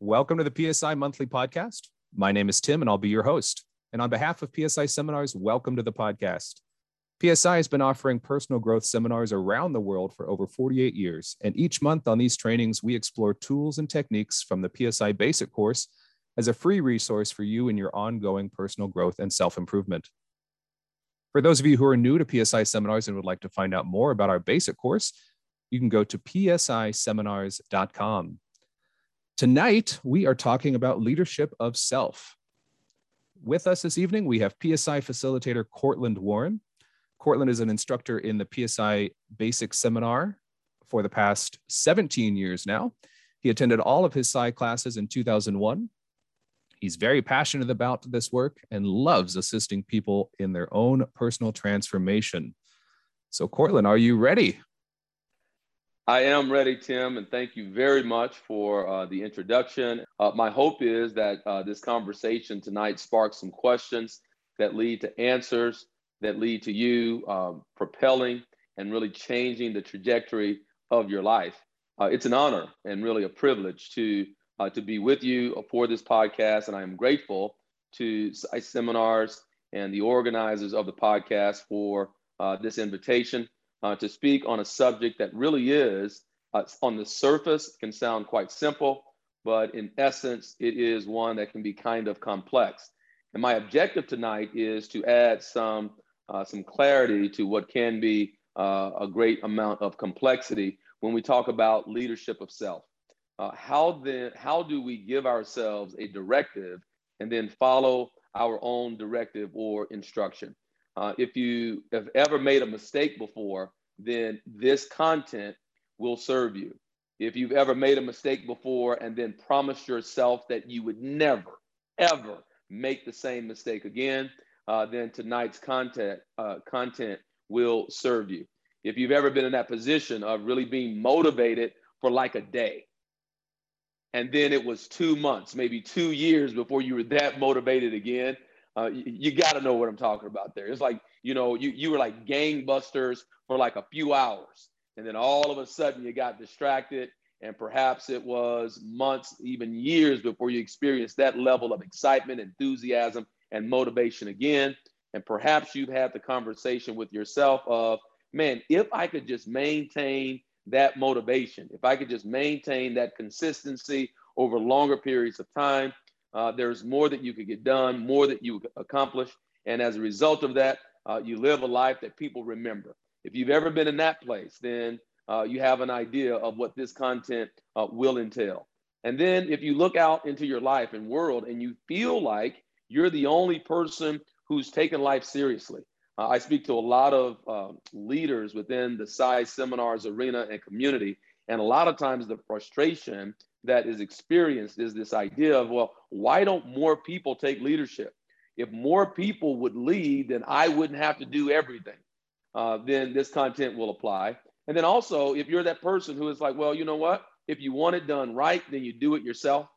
Welcome to the PSI Monthly Podcast. My name is Tim, and I'll be your host. And on behalf of PSI Seminars, welcome to the podcast. PSI has been offering personal growth seminars around the world for over 48 years. And each month on these trainings, we explore tools and techniques from the PSI Basic course as a free resource for you in your ongoing personal growth and self improvement. For those of you who are new to PSI seminars and would like to find out more about our basic course, you can go to psiseminars.com. Tonight, we are talking about leadership of self. With us this evening, we have PSI facilitator Cortland Warren. Cortland is an instructor in the PSI Basic Seminar for the past 17 years now. He attended all of his PSI classes in 2001. He's very passionate about this work and loves assisting people in their own personal transformation. So, Cortland, are you ready? I am ready, Tim, and thank you very much for uh, the introduction. Uh, my hope is that uh, this conversation tonight sparks some questions that lead to answers, that lead to you um, propelling and really changing the trajectory of your life. Uh, it's an honor and really a privilege to uh, to be with you for this podcast, and I am grateful to Seminars and the organizers of the podcast for uh, this invitation uh, to speak on a subject that really is, uh, on the surface, can sound quite simple, but in essence, it is one that can be kind of complex. And my objective tonight is to add some, uh, some clarity to what can be uh, a great amount of complexity when we talk about leadership of self. Uh, how then, how do we give ourselves a directive and then follow our own directive or instruction? Uh, if you have ever made a mistake before, then this content will serve you. If you've ever made a mistake before and then promised yourself that you would never, ever make the same mistake again, uh, then tonight's content uh, content will serve you. If you've ever been in that position of really being motivated for like a day, and then it was two months, maybe two years before you were that motivated again, uh, you, you got to know what I'm talking about there. It's like, you know, you, you were like gangbusters for like a few hours. And then all of a sudden you got distracted. And perhaps it was months, even years before you experienced that level of excitement, enthusiasm, and motivation again. And perhaps you've had the conversation with yourself of, man, if I could just maintain that motivation, if I could just maintain that consistency over longer periods of time, uh, there's more that you could get done, more that you accomplish. And as a result of that, uh, you live a life that people remember. If you've ever been in that place, then uh, you have an idea of what this content uh, will entail. And then if you look out into your life and world and you feel like you're the only person who's taken life seriously, uh, I speak to a lot of um, leaders within the PSI seminars arena and community. And a lot of times the frustration that is experienced is this idea of, well, why don't more people take leadership? If more people would lead, then I wouldn't have to do everything. Uh, then this content will apply. And then also, if you're that person who is like, well, you know what? If you want it done right, then you do it yourself.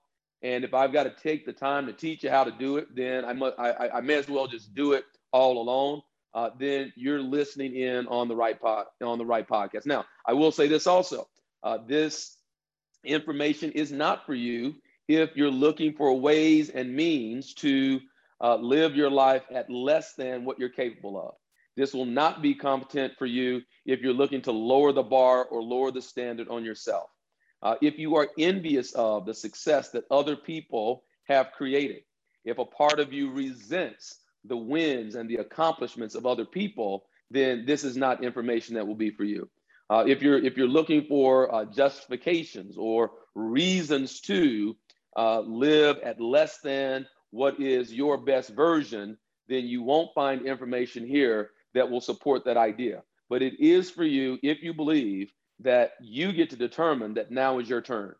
And if I've got to take the time to teach you how to do it, then I, must, I, I may as well just do it all alone. Uh, then you're listening in on the right pod, on the right podcast. Now, I will say this also: uh, this information is not for you if you're looking for ways and means to uh, live your life at less than what you're capable of. This will not be competent for you if you're looking to lower the bar or lower the standard on yourself. Uh, if you are envious of the success that other people have created, if a part of you resents the wins and the accomplishments of other people, then this is not information that will be for you. Uh, if you're if you're looking for uh, justifications or reasons to uh, live at less than what is your best version, then you won't find information here that will support that idea. But it is for you if you believe that you get to determine that now is your turn.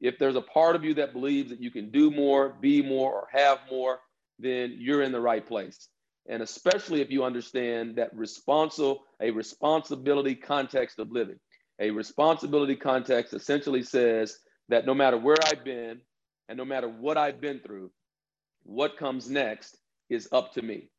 If there's a part of you that believes that you can do more, be more, or have more, then you're in the right place and especially if you understand that responsible a responsibility context of living. A responsibility context essentially says that no matter where i've been and no matter what i've been through what comes next is up to me.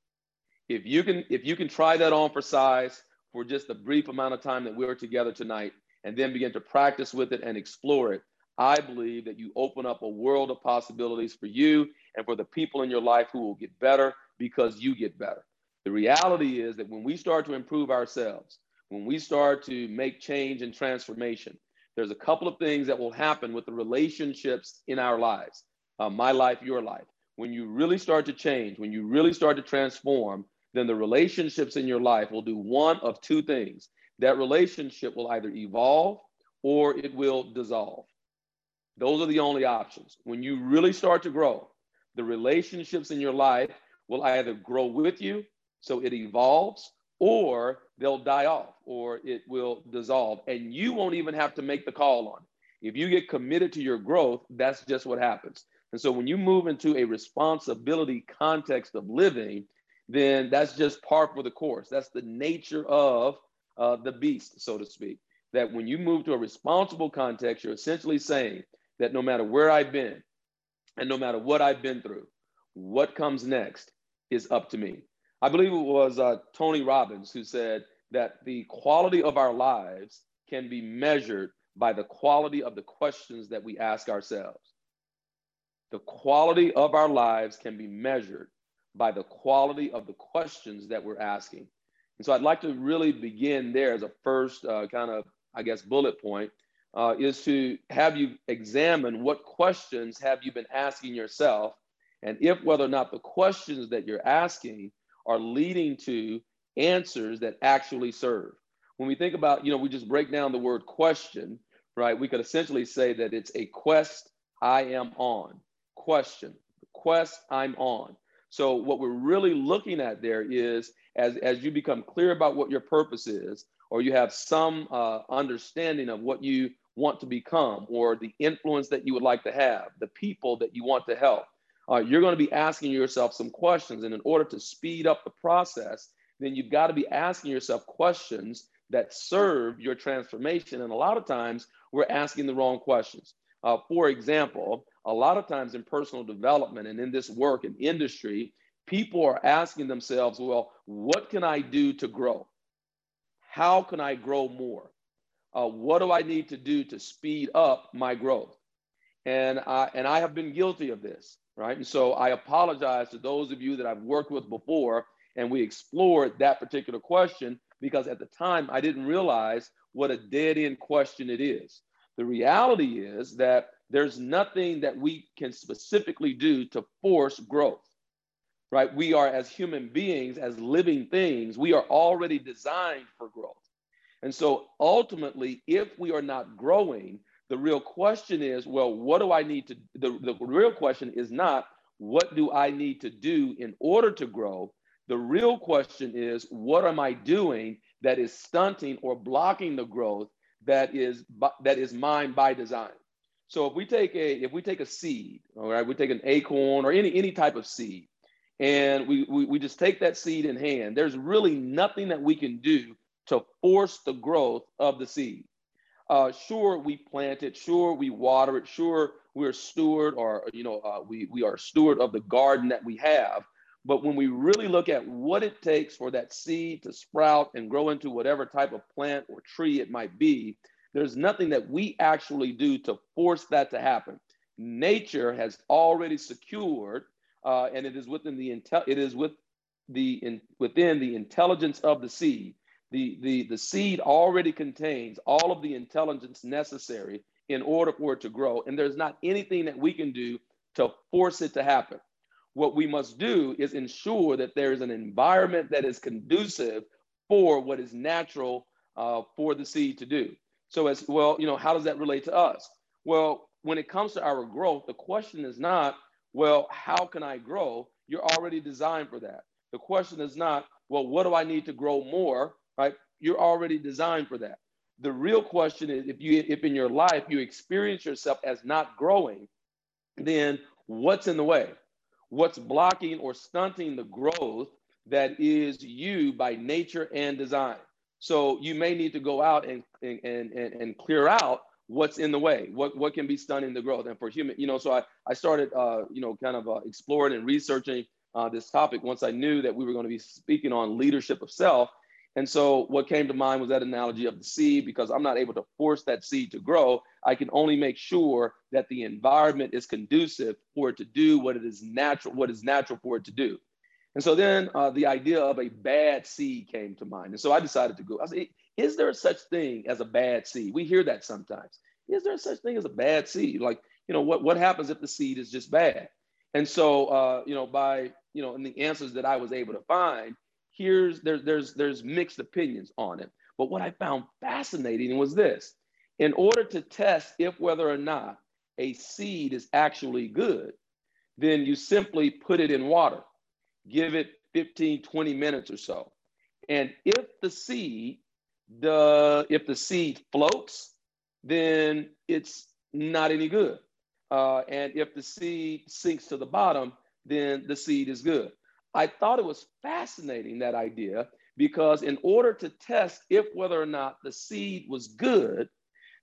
If you can if you can try that on for size for just the brief amount of time that we're together tonight and then begin to practice with it and explore it I believe that you open up a world of possibilities for you and for the people in your life who will get better because you get better. The reality is that when we start to improve ourselves, when we start to make change and transformation, there's a couple of things that will happen with the relationships in our lives uh, my life, your life. When you really start to change, when you really start to transform, then the relationships in your life will do one of two things. That relationship will either evolve or it will dissolve. Those are the only options. When you really start to grow, the relationships in your life will either grow with you, so it evolves, or they'll die off, or it will dissolve. And you won't even have to make the call on it. If you get committed to your growth, that's just what happens. And so when you move into a responsibility context of living, then that's just par for the course. That's the nature of uh, the beast, so to speak. That when you move to a responsible context, you're essentially saying that no matter where I've been and no matter what I've been through, what comes next is up to me. I believe it was uh, Tony Robbins who said that the quality of our lives can be measured by the quality of the questions that we ask ourselves. The quality of our lives can be measured by the quality of the questions that we're asking. And so I'd like to really begin there as a first uh, kind of, I guess, bullet point uh, is to have you examine what questions have you been asking yourself and if whether or not the questions that you're asking are leading to answers that actually serve. When we think about, you know, we just break down the word question, right? We could essentially say that it's a quest I am on question, quest I'm on. So what we're really looking at there is as, as you become clear about what your purpose is, or you have some uh, understanding of what you want to become, or the influence that you would like to have, the people that you want to help, you're going to be asking yourself some questions. And in order to speed up the process, then you've got to be asking yourself questions that serve your transformation. And a lot of times we're asking the wrong questions. Uh, for example, a lot of times in personal development and in this work and industry, people are asking themselves, well, what can I do to grow? How can I grow more? Uh, what do I need to do to speed up my growth? And I, and I have been guilty of this, right? And so I apologize to those of you that I've worked with before and we explored that particular question because at the time I didn't realize what a dead end question it is. The reality is that there's nothing that we can specifically do to force growth, right? We are, as human beings, as living things, we are already designed for growth. And so ultimately, if we are not growing, the real question is well, what do I need to? The, the real question is not what do I need to do in order to grow? The real question is what am I doing that is stunting or blocking the growth that is that is mine by design? So if we take a if we take a seed, all right, we take an acorn or any any type of seed, and we, we, we just take that seed in hand, there's really nothing that we can do to force the growth of the seed. Uh, sure, we plant it. Sure, we water it. Sure, we're steward or you know uh, we we are steward of the garden that we have. But when we really look at what it takes for that seed to sprout and grow into whatever type of plant or tree it might be, there's nothing that we actually do to force that to happen. Nature has already secured, uh, and it is within the intel. It is with the in, within the intelligence of the seed. The, the, the seed already contains all of the intelligence necessary in order for it to grow. And there's not anything that we can do to force it to happen. What we must do is ensure that there is an environment that is conducive for what is natural uh, for the seed to do. So as well, you know, how does that relate to us? Well, when it comes to our growth, the question is not, well, how can I grow? You're already designed for that. The question is not, well, what do I need to grow more? Right? You're already designed for that. The real question is if you if in your life you experience yourself as not growing, then what's in the way? What's blocking or stunting the growth that is you by nature and design? So you may need to go out and, and, and, and clear out what's in the way, what, what can be stunning the growth. And for human, you know, so I, I started, uh, you know, kind of uh, exploring and researching uh, this topic once I knew that we were going to be speaking on leadership of self. And so what came to mind was that analogy of the seed because I'm not able to force that seed to grow. I can only make sure that the environment is conducive for it to do what it is natural, what is natural for it to do. And so then uh, the idea of a bad seed came to mind. And so I decided to go. I said, is there such thing as a bad seed? We hear that sometimes. Is there such thing as a bad seed? Like, you know, what, what happens if the seed is just bad? And so, uh, you know, by, you know, in the answers that I was able to find, here's, there, there's, there's mixed opinions on it. But what I found fascinating was this. In order to test if whether or not a seed is actually good, then you simply put it in water give it 15, 20 minutes or so. And if the seed, the if the seed floats, then it's not any good. Uh, and if the seed sinks to the bottom, then the seed is good. I thought it was fascinating that idea because in order to test if whether or not the seed was good,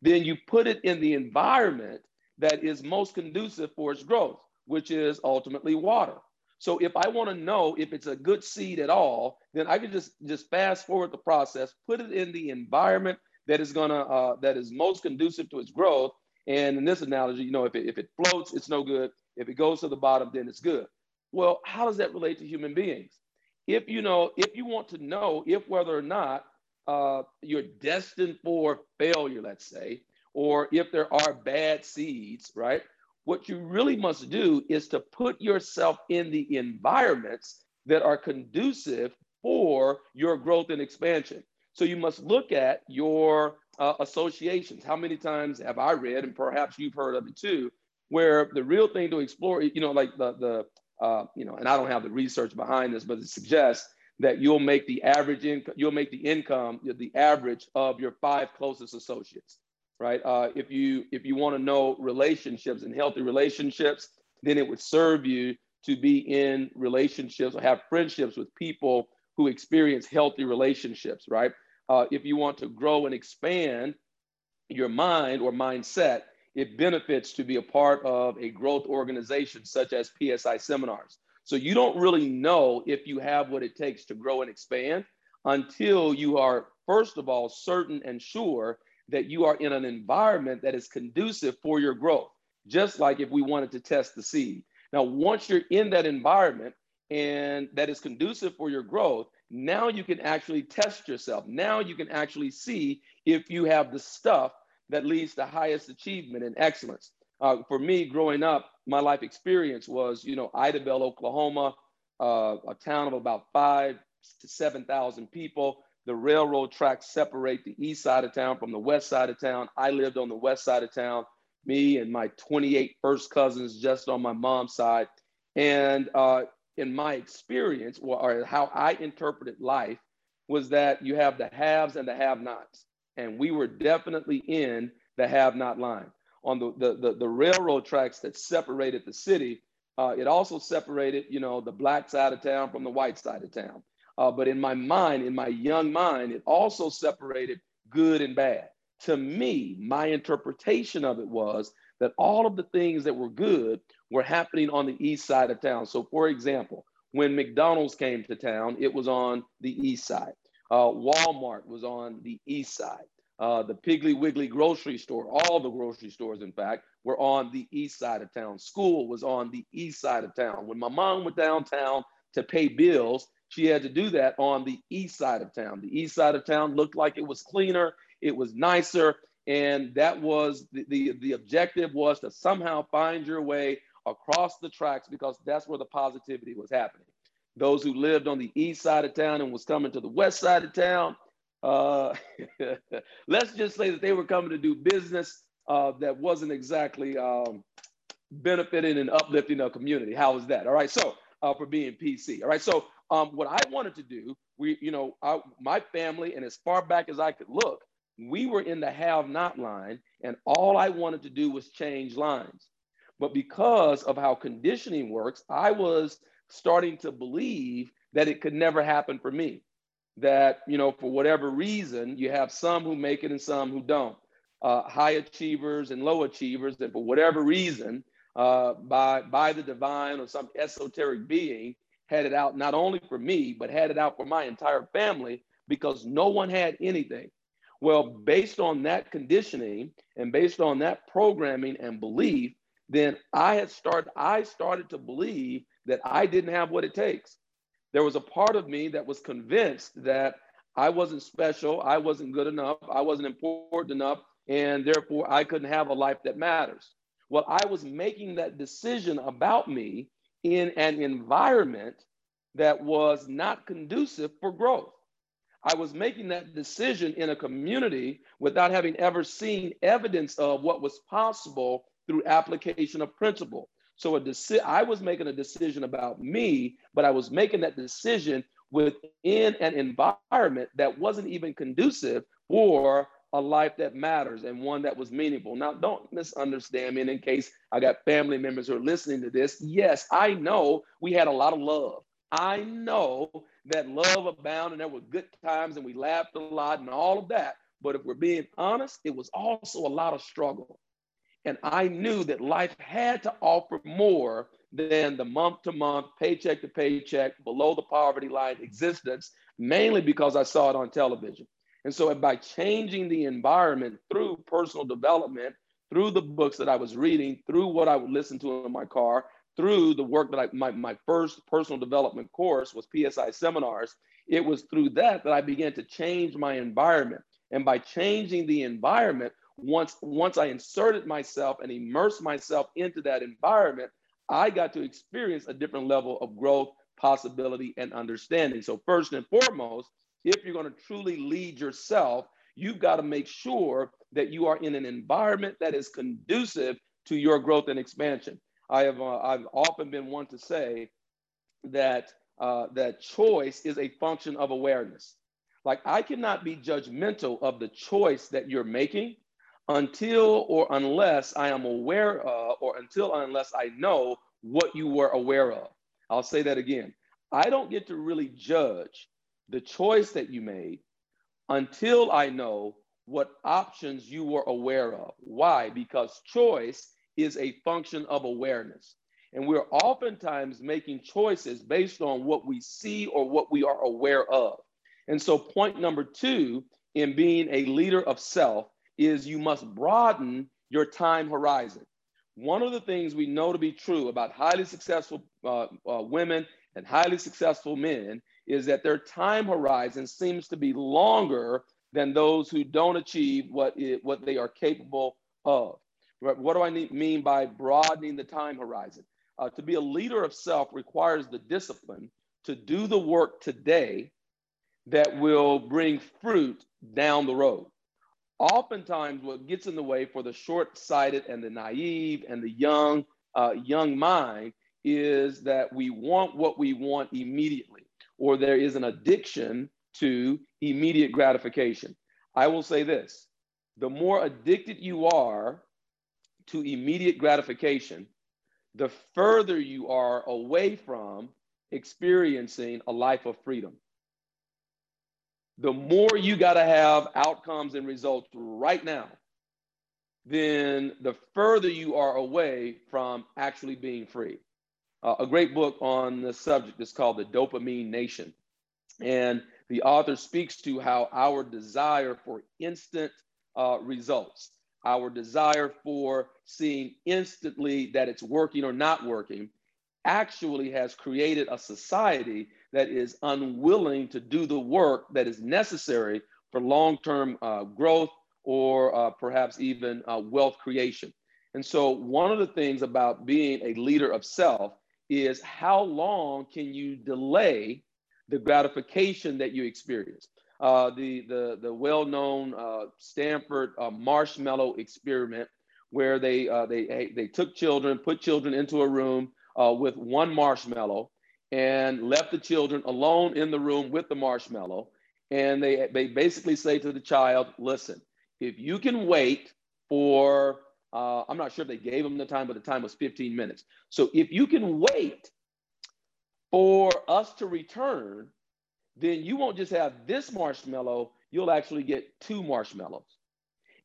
then you put it in the environment that is most conducive for its growth, which is ultimately water. So if I want to know if it's a good seed at all, then I can just just fast forward the process, put it in the environment that is gonna uh, that is most conducive to its growth. And in this analogy, you know, if it, if it floats, it's no good. If it goes to the bottom, then it's good. Well, how does that relate to human beings? If you know, if you want to know if whether or not uh, you're destined for failure, let's say, or if there are bad seeds, right? What you really must do is to put yourself in the environments that are conducive for your growth and expansion. So you must look at your uh, associations. How many times have I read, and perhaps you've heard of it too, where the real thing to explore, you know, like the the uh, you know, and I don't have the research behind this, but it suggests that you'll make the average income, you'll make the income the average of your five closest associates right? Uh, if you if you want to know relationships and healthy relationships, then it would serve you to be in relationships or have friendships with people who experience healthy relationships, right? Uh, if you want to grow and expand your mind or mindset, it benefits to be a part of a growth organization such as PSI seminars. So you don't really know if you have what it takes to grow and expand until you are, first of all, certain and sure that you are in an environment that is conducive for your growth, just like if we wanted to test the seed. Now, once you're in that environment and that is conducive for your growth, now you can actually test yourself. Now you can actually see if you have the stuff that leads to highest achievement and excellence. Uh, for me, growing up, my life experience was, you know, Idabel, Oklahoma, uh, a town of about five to 7,000 people the railroad tracks separate the east side of town from the west side of town. I lived on the west side of town, me and my 28 first cousins just on my mom's side. And uh, in my experience, or how I interpreted life, was that you have the haves and the have nots. And we were definitely in the have not line. On the, the, the, the railroad tracks that separated the city, uh, it also separated, you know, the black side of town from the white side of town. Uh, but in my mind, in my young mind, it also separated good and bad. To me, my interpretation of it was that all of the things that were good were happening on the east side of town. So, for example, when McDonald's came to town, it was on the east side. Uh, Walmart was on the east side. Uh, the Piggly Wiggly grocery store, all the grocery stores, in fact, were on the east side of town. School was on the east side of town. When my mom went downtown to pay bills, she had to do that on the east side of town. The east side of town looked like it was cleaner, it was nicer, and that was the, the, the objective was to somehow find your way across the tracks because that's where the positivity was happening. Those who lived on the east side of town and was coming to the west side of town, uh, let's just say that they were coming to do business uh, that wasn't exactly um, benefiting and uplifting a community. How is that? All right. So uh, for being PC. All right. So um, what I wanted to do, we, you know, I, my family, and as far back as I could look, we were in the have not line, and all I wanted to do was change lines. But because of how conditioning works, I was starting to believe that it could never happen for me. That, you know, for whatever reason, you have some who make it and some who don't. Uh, high achievers and low achievers, And for whatever reason, uh, by, by the divine or some esoteric being, had it out not only for me, but had it out for my entire family because no one had anything. Well, based on that conditioning and based on that programming and belief, then I had started, I started to believe that I didn't have what it takes. There was a part of me that was convinced that I wasn't special, I wasn't good enough, I wasn't important enough, and therefore I couldn't have a life that matters. Well, I was making that decision about me in an environment that was not conducive for growth. I was making that decision in a community without having ever seen evidence of what was possible through application of principle. So a deci- I was making a decision about me, but I was making that decision within an environment that wasn't even conducive for a life that matters and one that was meaningful. Now, don't misunderstand me. And in case I got family members who are listening to this, yes, I know we had a lot of love. I know that love abounded and there were good times and we laughed a lot and all of that. But if we're being honest, it was also a lot of struggle. And I knew that life had to offer more than the month to month, paycheck to paycheck, below the poverty line existence, mainly because I saw it on television. And so by changing the environment through personal development, through the books that I was reading, through what I would listen to in my car, through the work that I, my, my first personal development course was PSI seminars. It was through that that I began to change my environment. And by changing the environment, once, once I inserted myself and immersed myself into that environment, I got to experience a different level of growth, possibility, and understanding. So, first and foremost, if you're going to truly lead yourself, you've got to make sure that you are in an environment that is conducive to your growth and expansion. I have uh, I've often been one to say that uh, that choice is a function of awareness. Like I cannot be judgmental of the choice that you're making until or unless I am aware of, or until unless I know what you were aware of. I'll say that again. I don't get to really judge the choice that you made until I know what options you were aware of. Why? Because choice is a function of awareness. And we're oftentimes making choices based on what we see or what we are aware of. And so, point number two in being a leader of self is you must broaden your time horizon. One of the things we know to be true about highly successful uh, uh, women and highly successful men is that their time horizon seems to be longer than those who don't achieve what, it, what they are capable of. What do I need, mean by broadening the time horizon? Uh, to be a leader of self requires the discipline to do the work today that will bring fruit down the road. Oftentimes, what gets in the way for the short-sighted and the naive and the young, uh, young mind is that we want what we want immediately, or there is an addiction to immediate gratification. I will say this: the more addicted you are to immediate gratification, the further you are away from experiencing a life of freedom. The more you got to have outcomes and results right now, then the further you are away from actually being free. Uh, a great book on the subject is called The Dopamine Nation. And the author speaks to how our desire for instant uh, results our desire for seeing instantly that it's working or not working actually has created a society that is unwilling to do the work that is necessary for long term uh, growth or uh, perhaps even uh, wealth creation. And so, one of the things about being a leader of self is how long can you delay the gratification that you experience? uh, the, the, the well-known uh, Stanford uh, marshmallow experiment, where they, they, they took children, put children into a room with one marshmallow, and left the children alone in the room with the marshmallow. And they, they basically say to the child, listen, if you can wait for, uh, I'm not sure if they gave them the time, but the time was 15 minutes. So if you can wait for us to return, then you won't just have this marshmallow, you'll actually get two marshmallows.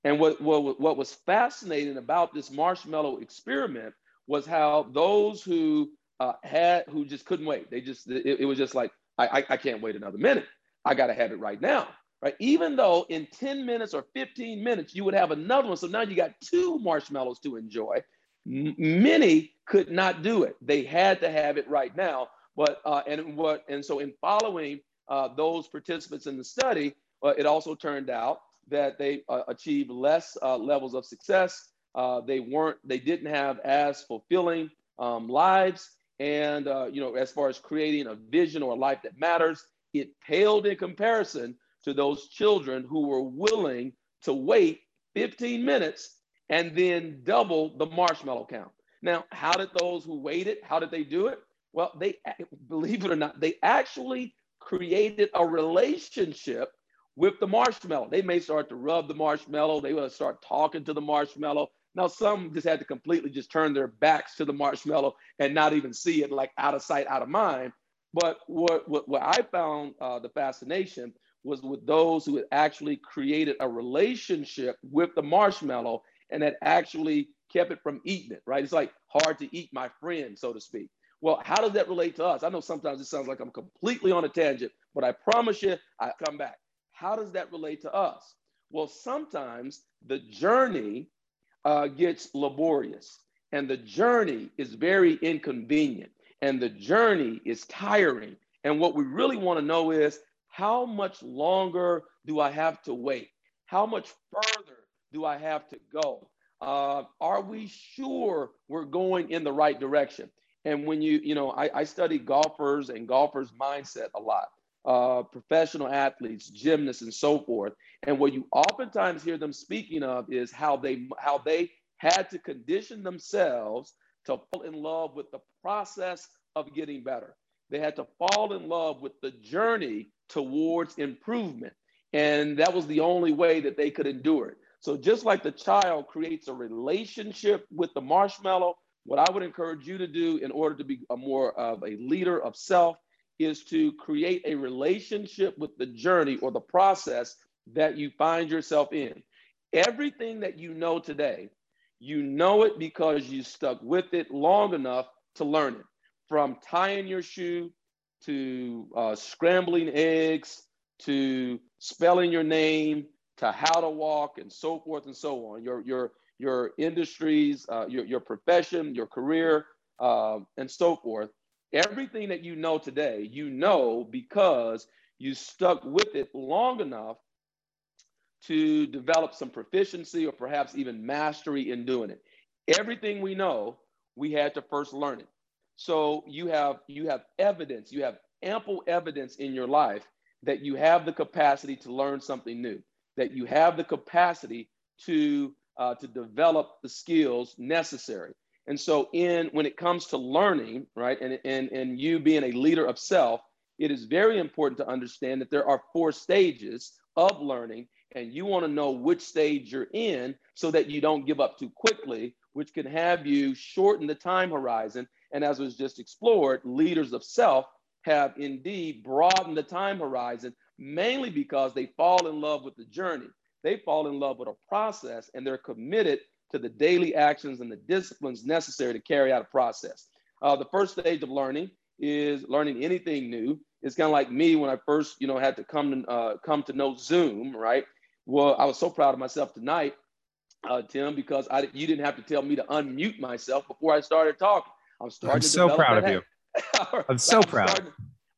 And what, what, what was fascinating about this marshmallow experiment was how those who uh, had, who just couldn't wait, they just, it, it was just like, I, I, I, can't wait another minute. I got to have it right now, right? Even though in 10 minutes or 15 minutes, you would have another one. So now you got two marshmallows to enjoy. M- many could not do it. They had to have it right now. But, uh, and what, and so in following uh, those participants in the study, uh, it also turned out that they uh, achieved less uh, levels of success. Uh, they weren't, they didn't have as fulfilling um, lives. And, uh, you know, as far as creating a vision or a life that matters, it paled in comparison to those children who were willing to wait 15 minutes and then double the marshmallow count. Now, how did those who waited, how did they do it? Well, they believe it or not, they actually created a relationship with the marshmallow. They may start to rub the marshmallow, they will start talking to the marshmallow. Now, some just had to completely just turn their backs to the marshmallow and not even see it, like out of sight, out of mind. But what, what, what I found uh, the fascination was with those who had actually created a relationship with the marshmallow and had actually kept it from eating it, right? It's like hard to eat my friend, so to speak. Well, how does that relate to us? I know sometimes it sounds like I'm completely on a tangent, but I promise you, I come back. How does that relate to us? Well, sometimes the journey uh, gets laborious and the journey is very inconvenient and the journey is tiring. And what we really want to know is how much longer do I have to wait? How much further do I have to go? Uh, are we sure we're going in the right direction? And when you, you know, I, I study golfers and golfers' mindset a lot, uh, professional athletes, gymnasts, and so forth. And what you oftentimes hear them speaking of is how they how they had to condition themselves to fall in love with the process of getting better. They had to fall in love with the journey towards improvement. And that was the only way that they could endure it. So, just like the child creates a relationship with the marshmallow, what I would encourage you to do in order to be a more of a leader of self is to create a relationship with the journey or the process that you find yourself in. Everything that you know today, you know it because you stuck with it long enough to learn it. From tying your shoe to uh, scrambling eggs to spelling your name to how to walk and so forth and so on. Your your your industries, uh, your your profession, your career, uh, and so forth. Everything that you know today, you know because you stuck with it long enough to develop some proficiency or perhaps even mastery in doing it. Everything we know, we had to first learn it. So you have you have evidence, you have ample evidence in your life that you have the capacity to learn something new, that you have the capacity to uh, to develop the skills necessary. And so, in when it comes to learning, right, and, and, and you being a leader of self, it is very important to understand that there are four stages of learning, and you want to know which stage you're in so that you don't give up too quickly, which can have you shorten the time horizon. And as was just explored, leaders of self have indeed broadened the time horizon mainly because they fall in love with the journey. They fall in love with a process and they're committed to the daily actions and the disciplines necessary to carry out a process. Uh, the first stage of learning is learning anything new. It's kind of like me when I first, you know, had to come to uh, come to know Zoom, right? Well, I was so proud of myself tonight, uh, Tim, because I you didn't have to tell me to unmute myself before I started talking. I'm starting. I'm so proud of you. I'm so I'm proud. Starting,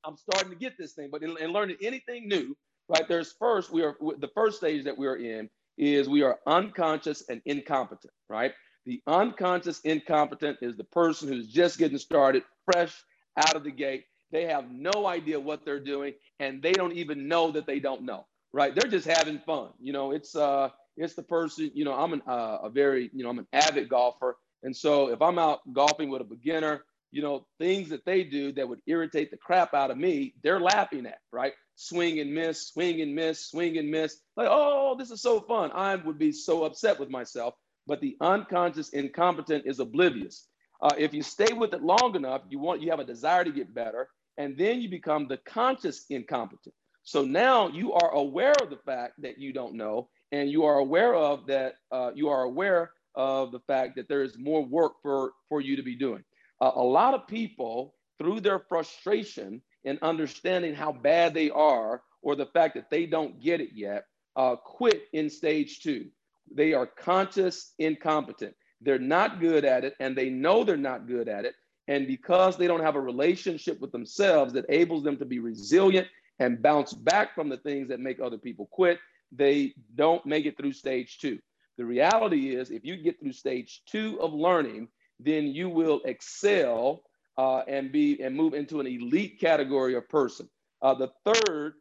I'm starting to get this thing, but in, in learning anything new, right? There's first we are the first stage that we are in is we are unconscious and incompetent, right? The unconscious incompetent is the person who's just getting started, fresh out of the gate. They have no idea what they're doing, and they don't even know that they don't know, right? They're just having fun. You know, it's uh, it's the person. You know, I'm an, uh, a very, you know, I'm an avid golfer, and so if I'm out golfing with a beginner, you know, things that they do that would irritate the crap out of me, they're laughing at, right? Swing and miss, swing and miss, swing and miss. Like, oh, this is so fun. I would be so upset with myself. But the unconscious incompetent is oblivious. Uh, if you stay with it long enough, you want you have a desire to get better, and then you become the conscious incompetent. So now you are aware of the fact that you don't know, and you are aware of that. Uh, you are aware of the fact that there is more work for for you to be doing uh, a lot of people, through their frustration and understanding how bad they are or the fact that they don't get it yet uh, quit in stage two. They are conscious incompetent. They're not good at it, and they know they're not good at it. And because they don't have a relationship with themselves that enables them to be resilient and bounce back from the things that make other people quit, they don't make it through stage two. The reality is, if you get through stage two of learning, then you will excel uh, and be and move into an elite category of person. Uh, the third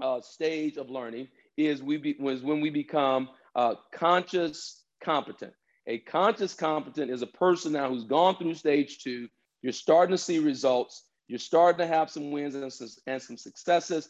uh, stage of learning is we be, was when we become uh, conscious competent. A conscious competent is a person now who's gone through stage two. You're starting to see results. You're starting to have some wins and some, and some successes,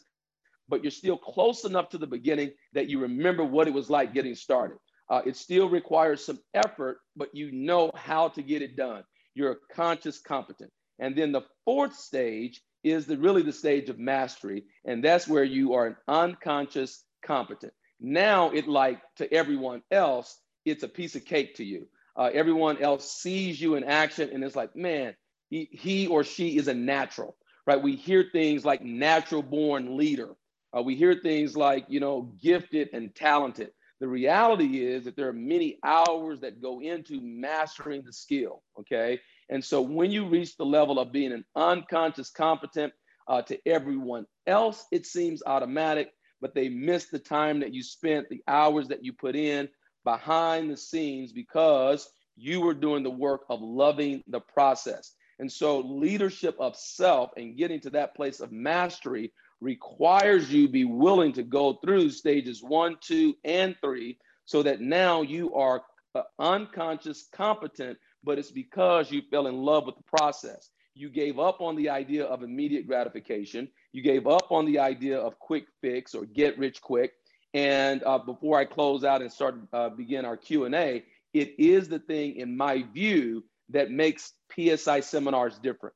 but you're still close enough to the beginning that you remember what it was like getting started. Uh, it still requires some effort, but you know how to get it done. You're a conscious competent. And then the fourth stage is the, really the stage of mastery. And that's where you are an unconscious competent. Now it like to everyone else, it's a piece of cake to you. Uh, everyone else sees you in action and it's like, man, he, he or she is a natural, right? We hear things like natural born leader. Uh, we hear things like, you know, gifted and talented. The reality is that there are many hours that go into mastering the skill, okay? And so when you reach the level of being an unconscious competent uh, to everyone else, it seems automatic, but they miss the time that you spent, the hours that you put in behind the scenes because you were doing the work of loving the process. And so leadership of self and getting to that place of mastery requires you be willing to go through stages one, two, and three, so that now you are uh, unconscious, competent, but it's because you fell in love with the process. You gave up on the idea of immediate gratification. You gave up on the idea of quick fix or get rich quick. And uh, before I close out and start uh, begin our Q and A, it is the thing, in my view, that makes PSI seminars different.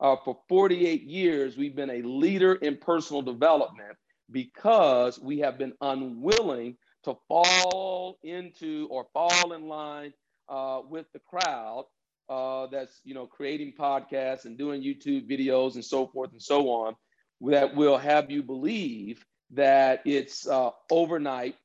Uh, for 48 years, we've been a leader in personal development because we have been unwilling to fall into or fall in line uh, with the crowd uh, that's you know creating podcasts and doing YouTube videos and so forth and so on that will have you believe that it's uh, overnight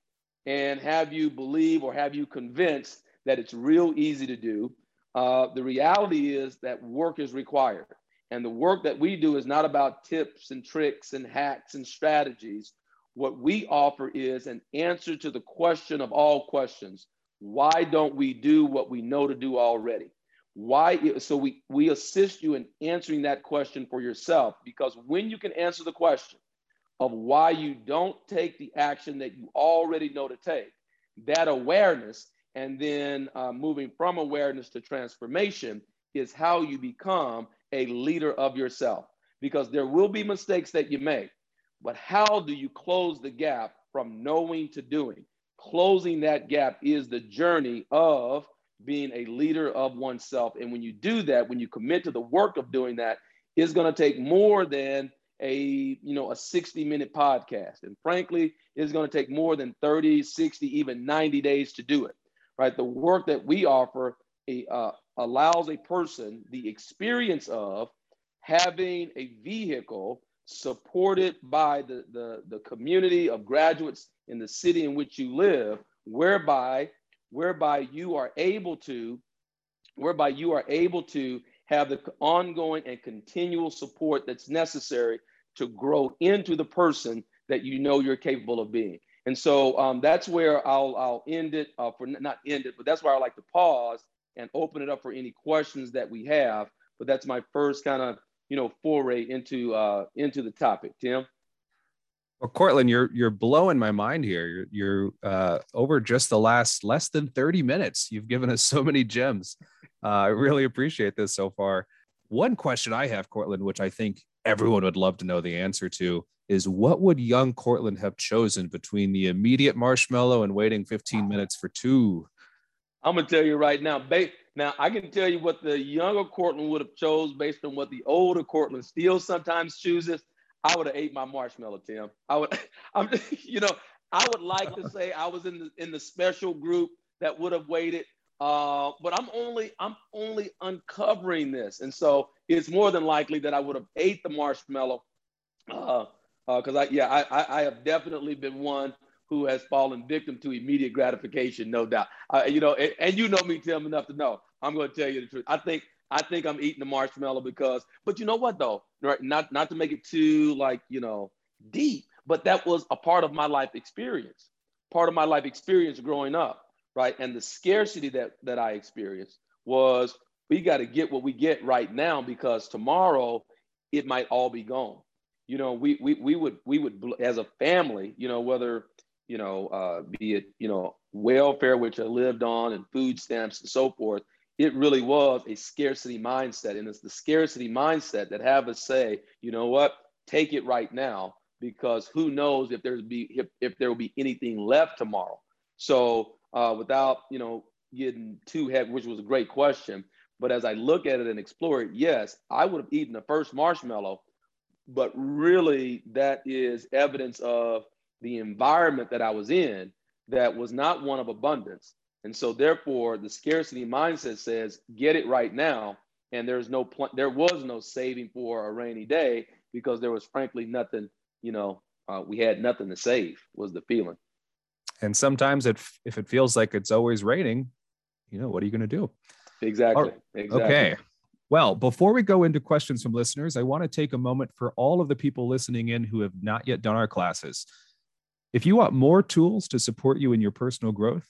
and have you believe or have you convinced that it's real easy to do. Uh, the reality is that work is required. And the work that we do is not about tips and tricks and hacks and strategies. What we offer is an answer to the question of all questions why don't we do what we know to do already? Why? So we, we assist you in answering that question for yourself because when you can answer the question of why you don't take the action that you already know to take, that awareness and then uh, moving from awareness to transformation is how you become a leader of yourself because there will be mistakes that you make. But how do you close the gap from knowing to doing? Closing that gap is the journey of being a leader of oneself. And when you do that, when you commit to the work of doing that, it's going to take more than a you know a 60 minute podcast and frankly it's going to take more than 30 60 even 90 days to do it right the work that we offer a, uh, allows a person the experience of having a vehicle supported by the, the, the community of graduates in the city in which you live, whereby whereby you are able to whereby you are able to have the ongoing and continual support that's necessary to grow into the person that you know you're capable of being. And so um, that's where I'll, I'll end it uh, for not end it, but that's where I like to pause and open it up for any questions that we have. But that's my first kind of you know foray into uh, into the topic. Tim. Well, Cortland, you're you're blowing my mind here. You're, you're uh, over just the last less than 30 minutes. You've given us so many gems. Uh, I really appreciate this so far. One question I have, Cortland, which I think everyone would love to know the answer to, is what would young Cortland have chosen between the immediate marshmallow and waiting 15 minutes for two? I'm gonna tell you right now. Ba- now I can tell you what the younger Cortland would have chose based on what the older Cortland still sometimes chooses. I would have ate my marshmallow, Tim. I would, I'm, you know, I would like to say I was in the in the special group that would have waited, uh, but I'm only I'm only uncovering this, and so it's more than likely that I would have ate the marshmallow uh, because uh, I yeah I, I have definitely been one who has fallen victim to immediate gratification, no doubt. Uh, you know, and, and, you know me, Tim, enough to know. I'm going to tell you the truth. I think I think I'm eating the marshmallow because, but you know what though, right? Not not to make it too like you know deep, but that was a part of my life experience, part of my life experience growing up, right? And the scarcity that that I experienced was we got to get what we get right now because tomorrow it might all be gone. You know, we we we would we would as a family, you know, whether you know, uh, be it you know welfare, which I lived on, and food stamps and so forth. It really was a scarcity mindset, and it's the scarcity mindset that have us say, you know what, take it right now because who knows if there's be if, if there will be anything left tomorrow. So uh, without you know getting too heavy, which was a great question, but as I look at it and explore it, yes, I would have eaten the first marshmallow, but really that is evidence of the environment that I was in that was not one of abundance. And so therefore the scarcity mindset says get it right now and there's no pl- there was no saving for a rainy day because there was frankly nothing, you know, uh, we had nothing to save was the feeling. And sometimes it, if it feels like it's always raining, you know, what are you going to do? Exactly. exactly. Okay. Well, before we go into questions from listeners, I want to take a moment for all of the people listening in who have not yet done our classes. If you want more tools to support you in your personal growth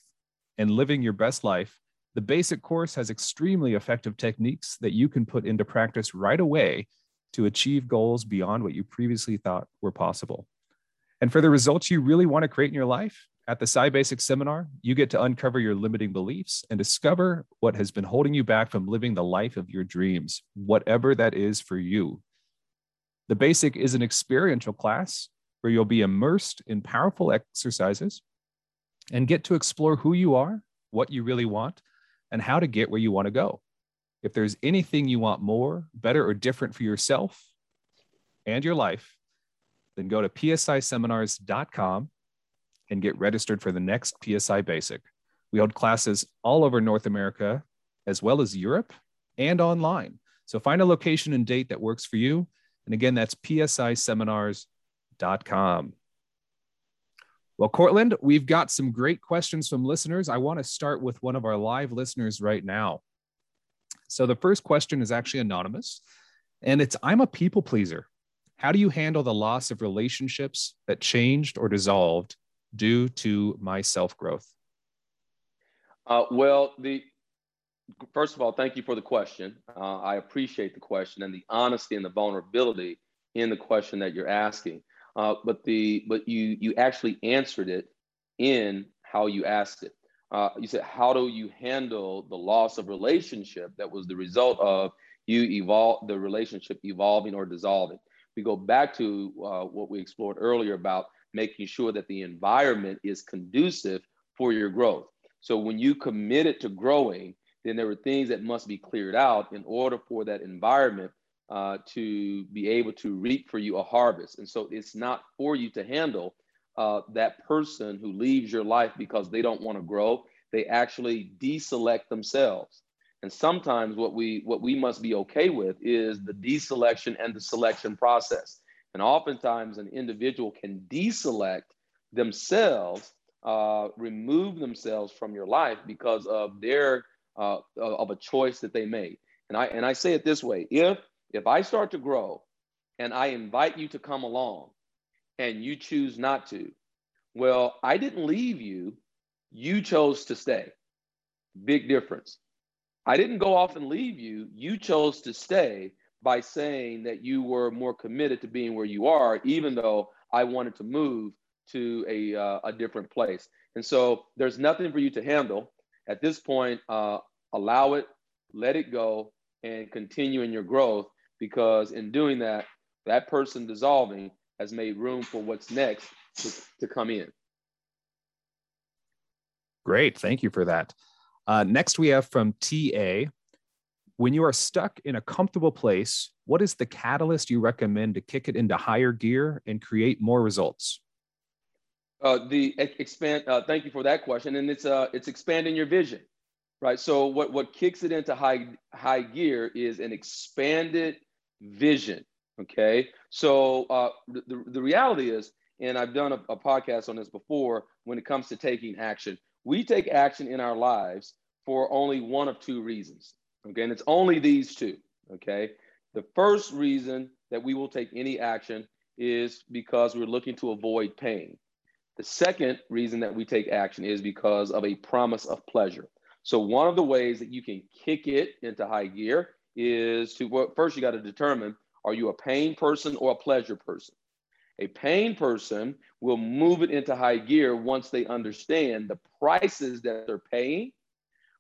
and living your best life, the basic course has extremely effective techniques that you can put into practice right away to achieve goals beyond what you previously thought were possible. And for the results you really want to create in your life, at the PSI Basics seminar, you get to uncover your limiting beliefs and discover what has been holding you back from living the life of your dreams, whatever that is for you. The Basic is an experiential class where you'll be immersed in powerful exercises and get to explore who you are, what you really want, and how to get where you want to go. If there's anything you want more, better, or different for yourself and your life, then go to psiseminars.com and get registered for the next PSI Basic. We hold classes all over North America, as well as Europe and online. So find a location and date that works for you. And again, that's psiseminars.com. Well, Courtland, we've got some great questions from listeners. I want to start with one of our live listeners right now. So the first question is actually anonymous, and it's I'm a people pleaser. How do you handle the loss of relationships that changed or dissolved due to my self growth? Uh, well, the first of all, thank you for the question. Uh, I appreciate the question and the honesty and the vulnerability in the question that you're asking. Uh, but the but you you actually answered it in how you asked it. Uh, you said, how do you handle the loss of relationship that was the result of you evolve the relationship evolving or dissolving? We go back to uh, what we explored earlier about making sure that the environment is conducive for your growth. So when you committed to growing, then there were things that must be cleared out in order for that environment uh, to be able to reap for you a harvest. And so it's not for you to handle uh, that person who leaves your life because they don't want to grow. They actually deselect themselves. And sometimes what we what we must be okay with is the deselection and the selection process. And oftentimes, an individual can deselect themselves, uh, remove themselves from your life because of their uh, of a choice that they made. And I and I say it this way: if if I start to grow, and I invite you to come along, and you choose not to, well, I didn't leave you; you chose to stay. Big difference. I didn't go off and leave you; you chose to stay by saying that you were more committed to being where you are, even though I wanted to move to a, uh, a different place. And so there's nothing for you to handle. At this point, uh, allow it, let it go, and continue in your growth because in doing that, that person dissolving has made room for what's next to, to come in. Great. Thank you for that. Uh, next, we have from TA when you are stuck in a comfortable place, what is the catalyst you recommend to kick it into higher gear and create more results? Uh, the expand. Uh, thank you for that question, and it's uh, it's expanding your vision, right? So what what kicks it into high high gear is an expanded vision. Okay. So uh, the, the reality is, and I've done a, a podcast on this before when it comes to taking action, we take action in our lives for only one of two reasons. Okay. And it's only these two. Okay. The first reason that we will take any action is because we're looking to avoid pain. The second reason that we take action is because of a promise of pleasure. So, one of the ways that you can kick it into high gear is to well, first, you got to determine are you a pain person or a pleasure person? A pain person will move it into high gear once they understand the prices that they're paying.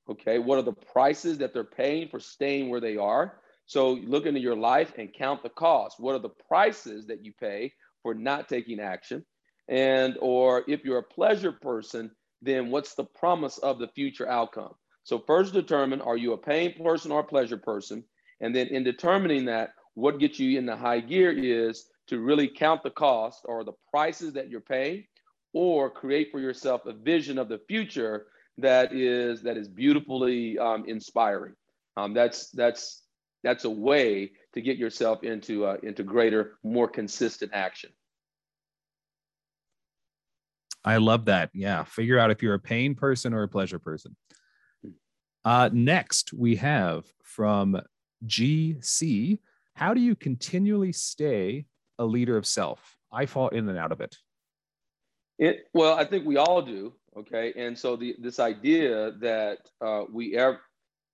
Okay, what are the prices that they're paying for staying where they are? So look into your life and count the cost. What are the prices that you pay for not taking action? And or if you're a pleasure person, then what's the promise of the future outcome? So first determine are you a pain person or a pleasure person? And then in determining that, what gets you in the high gear is to really count the cost or the prices that you're paying or create for yourself a vision of the future that is that is beautifully um, inspiring. Um, that's that's that's a way to get yourself into uh, into greater, more consistent action. I love that. Yeah, figure out if you're a pain person or a pleasure person. Uh, next, we have from GC. How do you continually stay a leader of self? I fall in and out of it. It well, I think we all do. Okay, and so the this idea that uh, we ever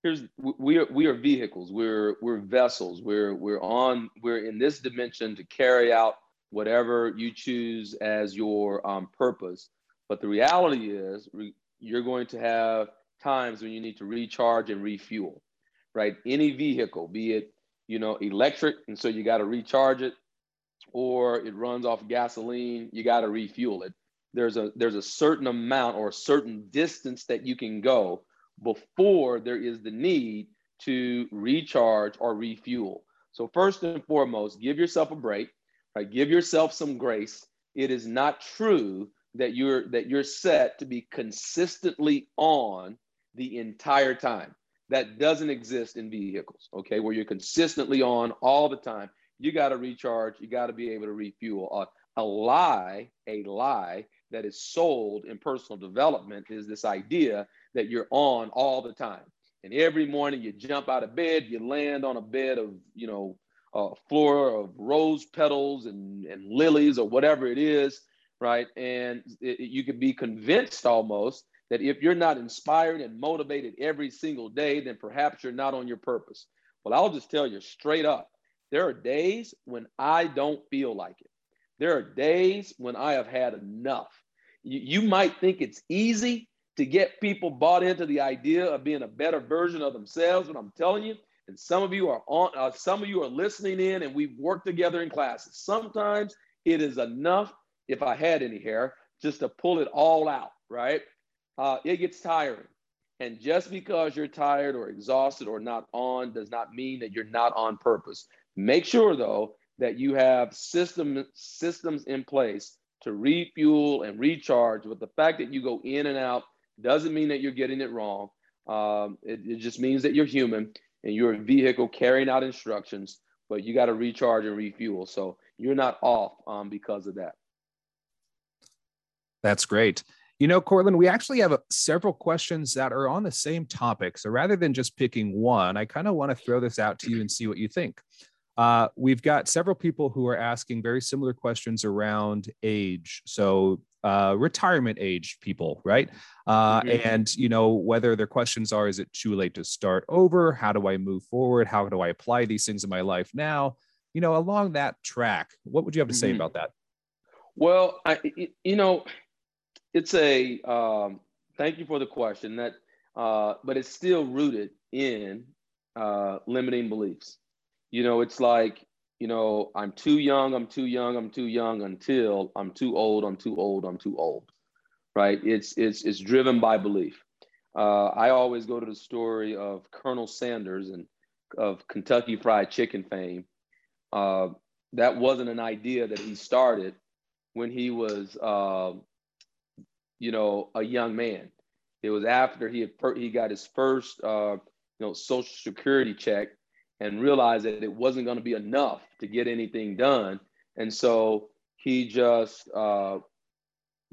here's we are we are vehicles we're we're vessels we're we're on we're in this dimension to carry out whatever you choose as your um, purpose but the reality is re- you're going to have times when you need to recharge and refuel right any vehicle be it you know electric and so you got to recharge it or it runs off gasoline you got to refuel it there's a there's a certain amount or a certain distance that you can go before there is the need to recharge or refuel. So first and foremost, give yourself a break, right? Give yourself some grace. It is not true that you're that you're set to be consistently on the entire time. That doesn't exist in vehicles, okay? Where you're consistently on all the time. You got to recharge, you got to be able to refuel. Uh, a lie, a lie that is sold in personal development is this idea that you're on all the time. And every morning you jump out of bed, you land on a bed of, you know, a floor of rose petals and, and lilies or whatever it is, right? And it, you could be convinced almost that if you're not inspired and motivated every single day, then perhaps you're not on your purpose. Well, I'll just tell you straight up there are days when I don't feel like it. There are days when I have had enough. You, you might think it's easy, to get people bought into the idea of being a better version of themselves. But I'm telling you, and some of you are on, uh, some of you are listening in, and we've worked together in classes. Sometimes it is enough, if I had any hair, just to pull it all out, right? Uh, it gets tiring. And just because you're tired or exhausted or not on does not mean that you're not on purpose. Make sure, though, that you have system, systems in place to refuel and recharge. But the fact that you go in and out doesn't mean that you're getting it wrong. Um, it, it just means that you're human and you're a vehicle carrying out instructions, but you got to recharge and refuel. So you're not off um, because of that. That's great. You know, Courtland, we actually have several questions that are on the same topic. So rather than just picking one, I kind of want to throw this out to you and see what you think. Uh, we've got several people who are asking very similar questions around age. So uh, retirement age people, right? Uh, mm-hmm. And you know whether their questions are: Is it too late to start over? How do I move forward? How do I apply these things in my life now? You know, along that track, what would you have to say mm-hmm. about that? Well, I, you know, it's a um, thank you for the question. That, uh, but it's still rooted in uh, limiting beliefs. You know, it's like you know, I'm too young, I'm too young, I'm too young until I'm too old, I'm too old, I'm too old. Right? It's it's it's driven by belief. Uh, I always go to the story of Colonel Sanders and of Kentucky Fried Chicken fame. Uh, that wasn't an idea that he started when he was, uh, you know, a young man. It was after he had per- he got his first, uh, you know, Social Security check and realized that it wasn't going to be enough to get anything done. And so he just uh,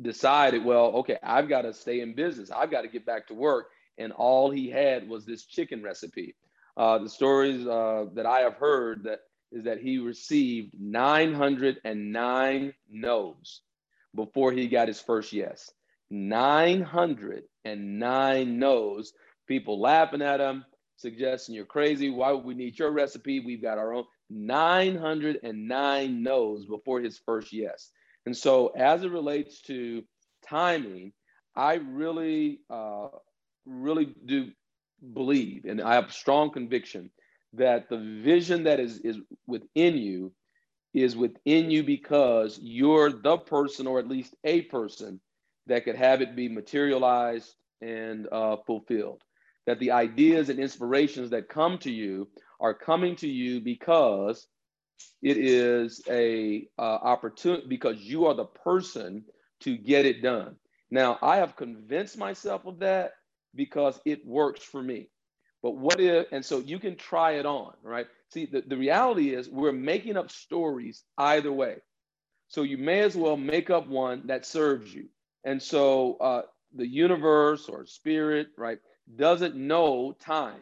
decided, well, okay, I've got to stay in business. I've got to get back to work. And all he had was this chicken recipe. Uh, the stories uh, that I have heard that is that he received 909 no's before he got his first yes. 909 no's. People laughing at him, suggesting you're crazy. Why would we need your recipe? We've got our own. 909 no's before his first yes. And so, as it relates to timing, I really, uh, really do believe, and I have strong conviction that the vision that is, is within you is within you because you're the person, or at least a person, that could have it be materialized and uh, fulfilled. That the ideas and inspirations that come to you are coming to you because it is a uh, opportunity because you are the person to get it done. Now, I have convinced myself of that because it works for me. But what if, and so you can try it on, right? See, the, the reality is we're making up stories either way. So you may as well make up one that serves you. And so uh, the universe or spirit, right, doesn't know time.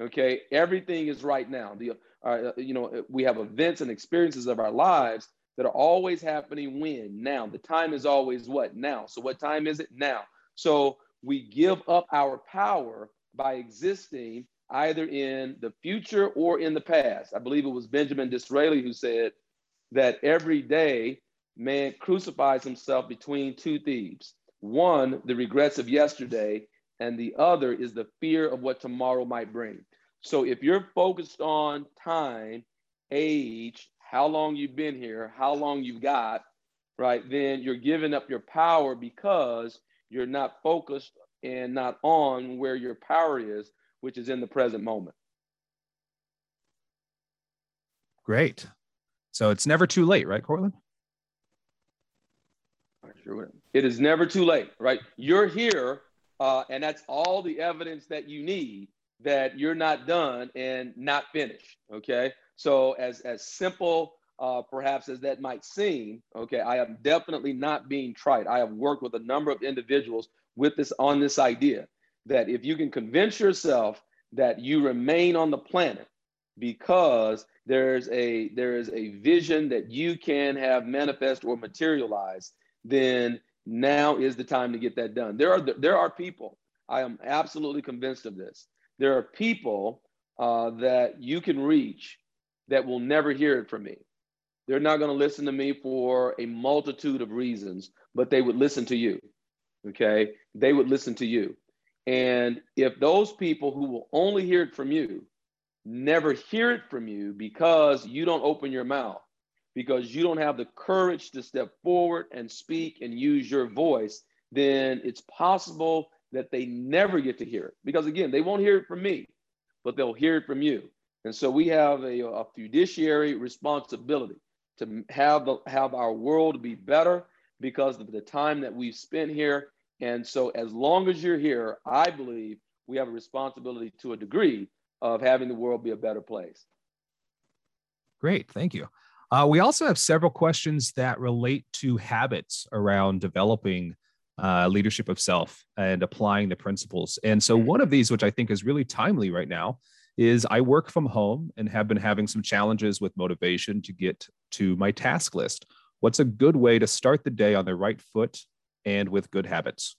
Okay, everything is right now. The uh, you know we have events and experiences of our lives that are always happening when now. The time is always what now. So what time is it now? So we give up our power by existing either in the future or in the past. I believe it was Benjamin Disraeli who said that every day man crucifies himself between two thieves. One, the regrets of yesterday, and the other is the fear of what tomorrow might bring. So if you're focused on time, age, how long you've been here, how long you've got, right, then you're giving up your power because you're not focused and not on where your power is, which is in the present moment. Great. So it's never too late, right, Courtland? It is never too late, right? You're here uh, and that's all the evidence that you need that you're not done and not finished. Okay. So, as, as simple uh, perhaps as that might seem, okay, I am definitely not being trite. I have worked with a number of individuals with this on this idea that if you can convince yourself that you remain on the planet because there's a there is a vision that you can have manifest or materialize, then now is the time to get that done. There are there are people. I am absolutely convinced of this. There are people uh, that you can reach that will never hear it from me. They're not going to listen to me for a multitude of reasons, but they would listen to you. Okay, they would listen to you. And if those people who will only hear it from you never hear it from you because you don't open your mouth, because you don't have the courage to step forward and speak and use your voice, then it's possible that they never get to hear it. Because again, they won't hear it from me, but they'll hear it from you. And so we have a, a fiduciary responsibility to have the, have our world be better because of the time that we've spent here. And so as long as you're here, I believe we have a responsibility to a degree of having the world be a better place. Great, thank you. Uh, we also have several questions that relate to habits around developing uh, leadership of self and applying the principles. And so, one of these, which I think is really timely right now, is I work from home and have been having some challenges with motivation to get to my task list. What's a good way to start the day on the right foot and with good habits?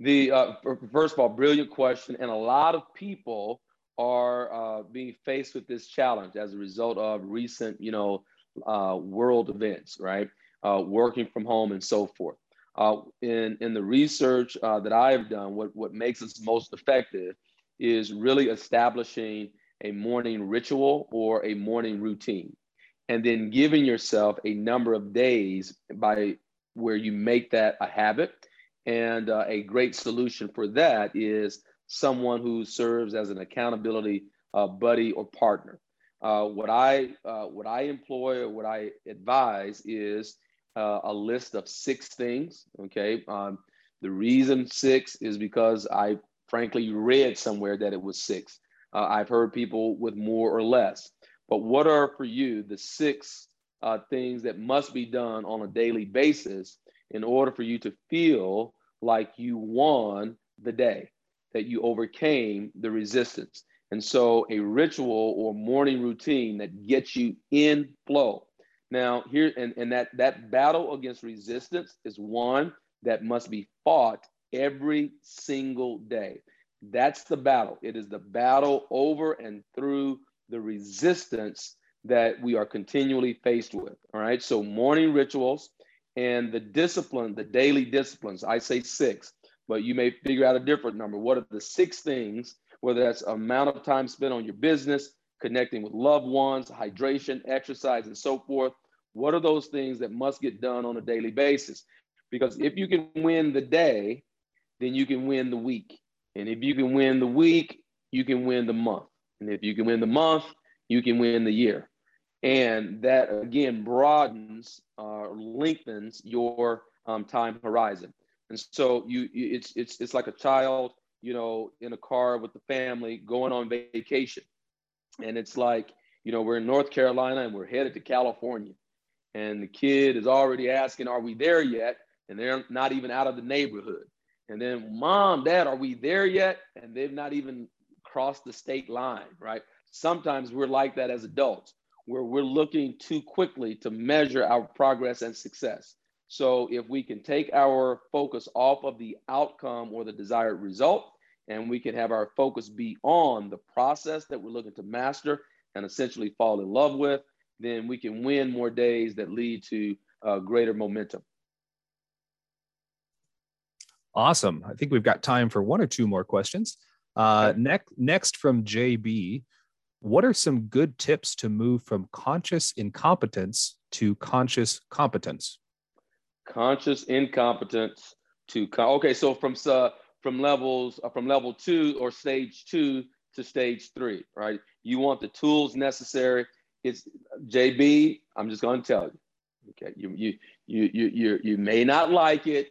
The uh, first of all, brilliant question, and a lot of people are uh, being faced with this challenge as a result of recent, you know, uh, world events, right? Uh, working from home and so forth. Uh, in, in the research uh, that I've done, what, what makes us most effective is really establishing a morning ritual or a morning routine, and then giving yourself a number of days by where you make that a habit. And uh, a great solution for that is someone who serves as an accountability uh, buddy or partner. Uh, what I uh, what I employ or what I advise is uh, a list of six things. Okay, um, the reason six is because I frankly read somewhere that it was six. Uh, I've heard people with more or less. But what are for you the six uh, things that must be done on a daily basis in order for you to feel like you won the day, that you overcame the resistance? And so, a ritual or morning routine that gets you in flow. Now, here and, and that that battle against resistance is one that must be fought every single day. That's the battle. It is the battle over and through the resistance that we are continually faced with. All right. So, morning rituals and the discipline, the daily disciplines. I say six, but you may figure out a different number. What are the six things, whether that's amount of time spent on your business, connecting with loved ones, hydration, exercise, and so forth? What are those things that must get done on a daily basis? Because if you can win the day, then you can win the week. And if you can win the week, you can win the month. And if you can win the month, you can win the year. And that again broadens or uh, lengthens your um, time horizon. And so you, it's it's it's like a child, you know, in a car with the family going on vacation. And it's like, you know, we're in North Carolina and we're headed to California. And the kid is already asking, Are we there yet? And they're not even out of the neighborhood. And then, mom, dad, are we there yet? And they've not even crossed the state line, right? Sometimes we're like that as adults, where we're looking too quickly to measure our progress and success. So, if we can take our focus off of the outcome or the desired result, and we can have our focus be on the process that we're looking to master and essentially fall in love with, then we can win more days that lead to uh, greater momentum. Awesome. I think we've got time for one or two more questions. Uh, okay. next, next from JB, what are some good tips to move from conscious incompetence to conscious competence? Conscious incompetence to okay. So from uh, from levels uh, from level two or stage two to stage three, right? You want the tools necessary. It's JB. I'm just going to tell you. Okay, you you you you you you may not like it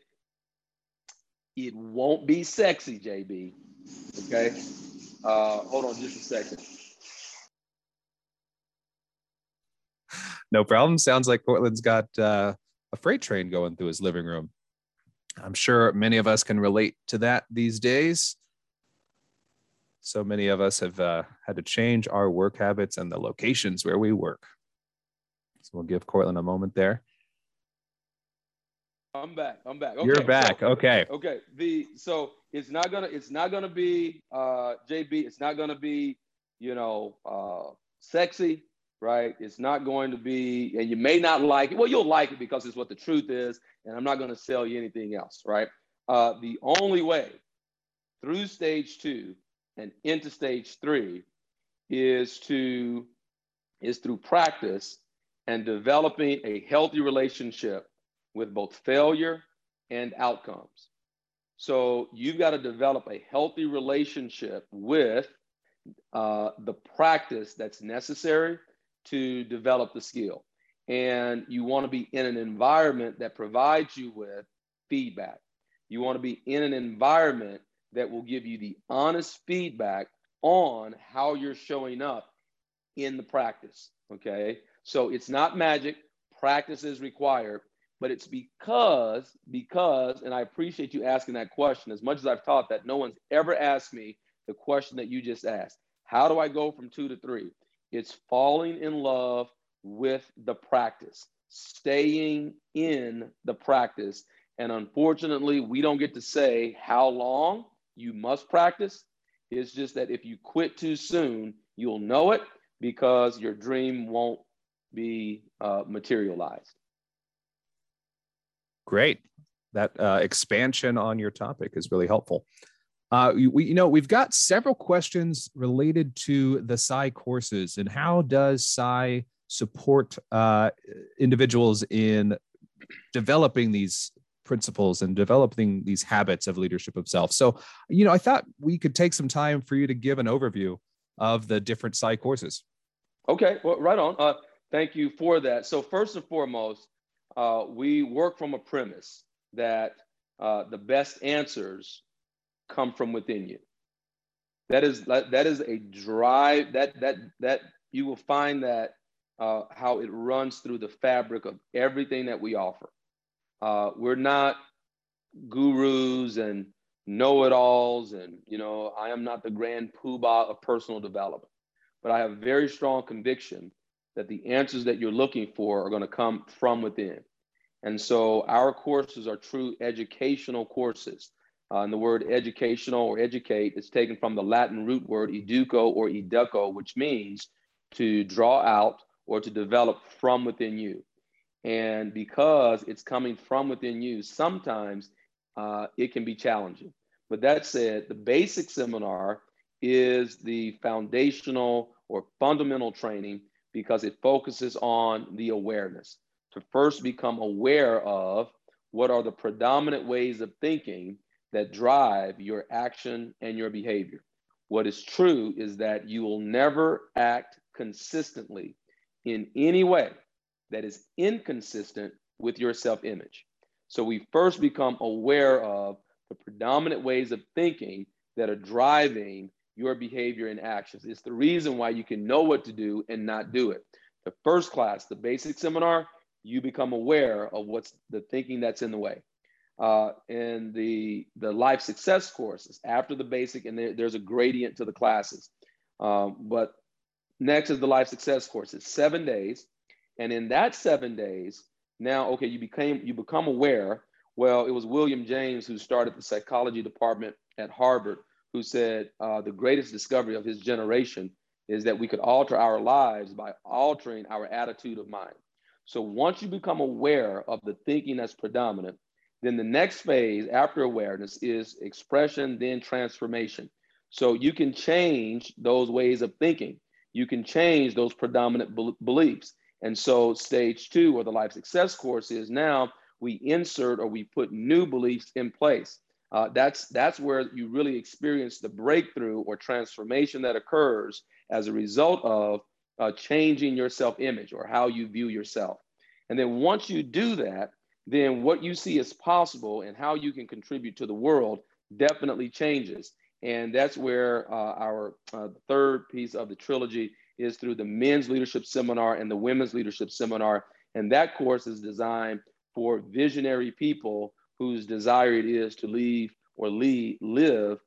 it won't be sexy, JB. Okay. Uh, hold on just a second. No problem. Sounds like Courtland's got uh, a freight train going through his living room. I'm sure many of us can relate to that these days. So many of us have uh, had to change our work habits and the locations where we work. So we'll give Courtland a moment there. I'm back. I'm back. Okay, You're back. So, okay. Okay. The so it's not gonna it's not gonna be uh JB. It's not gonna be you know uh sexy, right? It's not going to be, and you may not like it. Well, you'll like it because it's what the truth is, and I'm not going to sell you anything else, right? Uh, the only way through stage two and into stage three is to is through practice and developing a healthy relationship with both failure and outcomes. So you've got to develop a healthy relationship with uh, the practice that's necessary to develop the skill. And you want to be in an environment that provides you with feedback. You want to be in an environment that will give you the honest feedback on how you're showing up in the practice. Okay. So it's not magic, practice is required but it's because because and i appreciate you asking that question as much as i've taught that no one's ever asked me the question that you just asked how do i go from two to three it's falling in love with the practice staying in the practice and unfortunately we don't get to say how long you must practice it's just that if you quit too soon you'll know it because your dream won't be uh, materialized Great. That uh, expansion on your topic is really helpful. Uh, we, you know, we've got several questions related to the PSI courses and how does PSI support uh, individuals in developing these principles and developing these habits of leadership of self. So, you know, I thought we could take some time for you to give an overview of the different PSI courses. Okay, well, right on. Uh, thank you for that. So, first and foremost, uh, we work from a premise that uh, the best answers come from within you. That is that, is a drive that that that you will find that uh, how it runs through the fabric of everything that we offer. Uh, we're not gurus and know-it-alls, and you know, I am not the grand poobah of personal development, but I have very strong conviction that the answers that you're looking for are going to come from within. And so our courses are true educational courses. Uh, and the word educational or educate is taken from the Latin root word educo or educo, which means to draw out or to develop from within you. And because it's coming from within you, sometimes uh, it can be challenging. But that said, the basic seminar is the foundational or fundamental training because it focuses on the awareness to first become aware of what are the predominant ways of thinking that drive your action and your behavior. What is true is that you will never act consistently in any way that is inconsistent with your self image. So we first become aware of the predominant ways of thinking that are driving your behavior and actions. It's the reason why you can know what to do and not do it. The first class, the basic seminar, you become aware of what's the thinking that's in the way. Uh, and the the life success courses after the basic, and there, there's a gradient to the classes. Um, but next is the life success course. It's seven days, and in that seven days, now okay, you became you become aware. Well, it was William James who started the psychology department at Harvard, who said uh, the greatest discovery of his generation is that we could alter our lives by altering our attitude of mind. So once you become aware of the thinking that's predominant, then the next phase after awareness is expression, then transformation. So you can change those ways of thinking. You can change those predominant be- beliefs. And so stage two or the life success course is now we insert or we put new beliefs in place. Uh, that's that's where you really experience the breakthrough or transformation that occurs as a result of uh, changing your self image or how you view yourself. And then once you do that, then what you see as possible and how you can contribute to the world definitely changes. And that's where uh, our uh, third piece of the trilogy is through the men's leadership seminar and the women's leadership seminar. And that course is designed for visionary people whose desire it is to leave or lead, live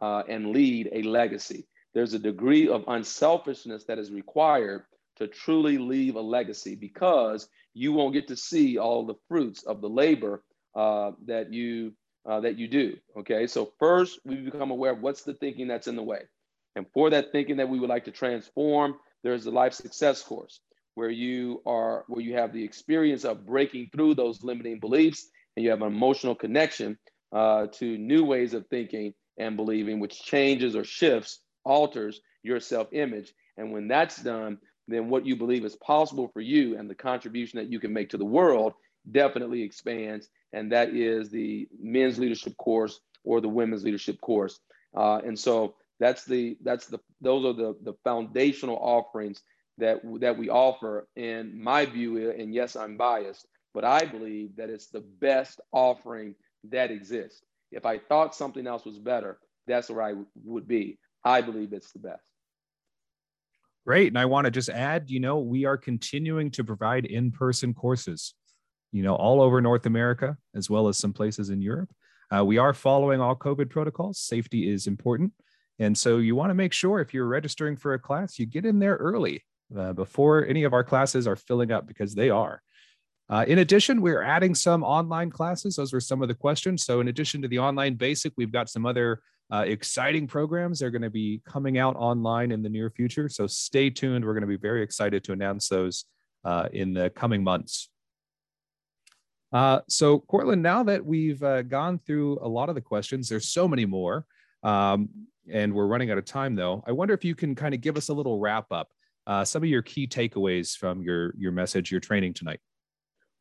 uh, and lead a legacy there's a degree of unselfishness that is required to truly leave a legacy because you won't get to see all the fruits of the labor uh, that you uh, that you do. Okay, so first we become aware of what's the thinking that's in the way, and for that thinking that we would like to transform, there's the life success course where you are where you have the experience of breaking through those limiting beliefs and you have an emotional connection uh, to new ways of thinking and believing, which changes or shifts alters your self image. And when that's done, then what you believe is possible for you and the contribution that you can make to the world definitely expands. And that is the men's leadership course or the women's leadership course. Uh, and so that's the that's the those are the the foundational offerings that that we offer. And my view, and yes, I'm biased, but I believe that it's the best offering that exists. If I thought something else was better, that's where I would be. I believe it's the best. Great. And I want to just add, you know, we are continuing to provide in person courses, you know, all over North America, as well as some places in Europe. Uh, we are following all COVID protocols. Safety is important. And so you want to make sure if you're registering for a class, you get in there early uh, before any of our classes are filling up because they are. Uh, in addition, we're adding some online classes. Those were some of the questions. So, in addition to the online basic, we've got some other uh, exciting programs. They're going to be coming out online in the near future. So stay tuned. We're going to be very excited to announce those uh, in the coming months. Uh, so, Courtland, now that we've uh, gone through a lot of the questions, there's so many more, um, and we're running out of time. Though, I wonder if you can kind of give us a little wrap up, uh, some of your key takeaways from your your message, your training tonight.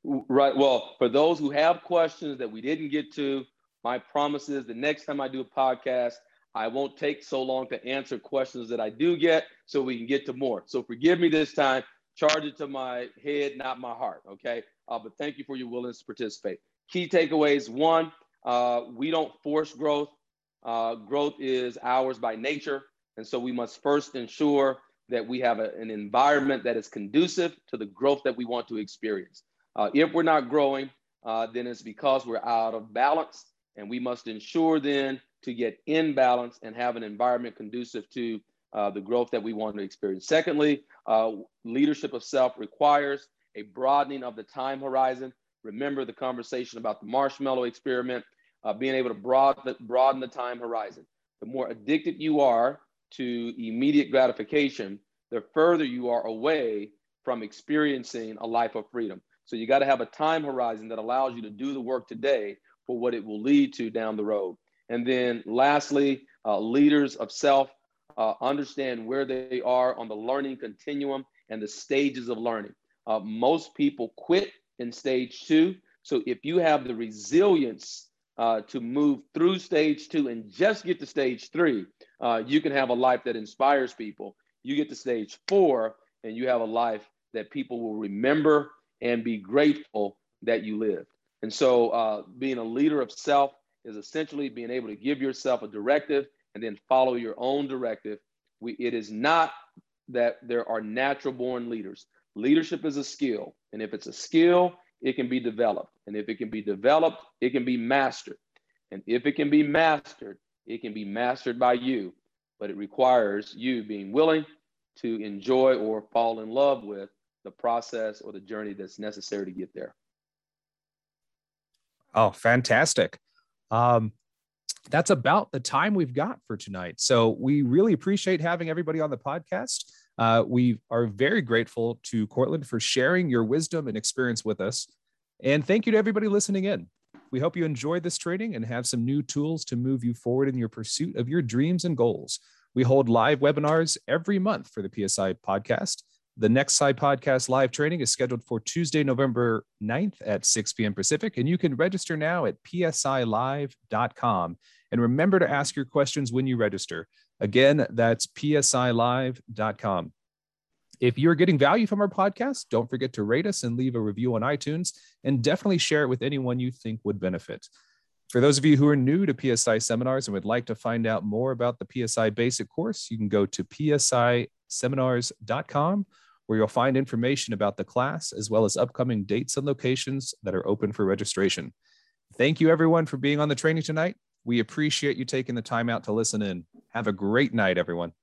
Right. Well, for those who have questions that we didn't get to, my promise is the next time I do a podcast, I won't take so long to answer questions that I do get so we can get to more. So forgive me this time. Charge it to my head, not my heart. Okay. Uh, but thank you for your willingness to participate. Key takeaways one, uh, we don't force growth. uh, growth is ours by nature. And so we must first ensure that we have a, an environment that is conducive to the growth that we want to experience. Uh, if we're not growing, uh, then it's because we're out of balance. And we must ensure then to get in balance and have an environment conducive to uh, the growth that we want to experience. Secondly, uh, leadership of self requires a broadening of the time horizon. Remember the conversation about the marshmallow experiment, uh, being able to broaden the, broaden the time horizon. The more addicted you are to immediate gratification, the further you are away from experiencing a life of freedom. So you got to have a time horizon that allows you to do the work today for what it will lead to down the road. And then lastly, uh, leaders of self uh, understand where they are on the learning continuum and the stages of learning. Uh, most people quit in stage two. So if you have the resilience uh, to move through stage two and just get to stage three, uh, you can have a life that inspires people. You get to stage four and you have a life that people will remember and be grateful that you lived. And so, uh, being a leader of self is essentially being able to give yourself a directive and then follow your own directive. We, it is not that there are natural born leaders. Leadership is a skill. And if it's a skill, it can be developed. And if it can be developed, it can be mastered. And if it can be mastered, it can be mastered by you. But it requires you being willing to enjoy or fall in love with the process or the journey that's necessary to get there. Oh, fantastic. Um, that's about the time we've got for tonight. So we really appreciate having everybody on the podcast. Uh, we are very grateful to Courtland for sharing your wisdom and experience with us. And thank you to everybody listening in. We hope you enjoyed this training and have some new tools to move you forward in your pursuit of your dreams and goals. We hold live webinars every month for the PSI podcast. The next PSI podcast live training is scheduled for Tuesday, November 9th at 6 p.m. Pacific, and you can register now at psilive.com. And remember to ask your questions when you register. Again, that's psilive.com. If you're getting value from our podcast, don't forget to rate us and leave a review on iTunes, and definitely share it with anyone you think would benefit. For those of you who are new to PSI seminars and would like to find out more about the PSI basic course, you can go to psiseminars.com where you'll find information about the class as well as upcoming dates and locations that are open for registration. Thank you, everyone, for being on the training tonight. We appreciate you taking the time out to listen in. Have a great night, everyone.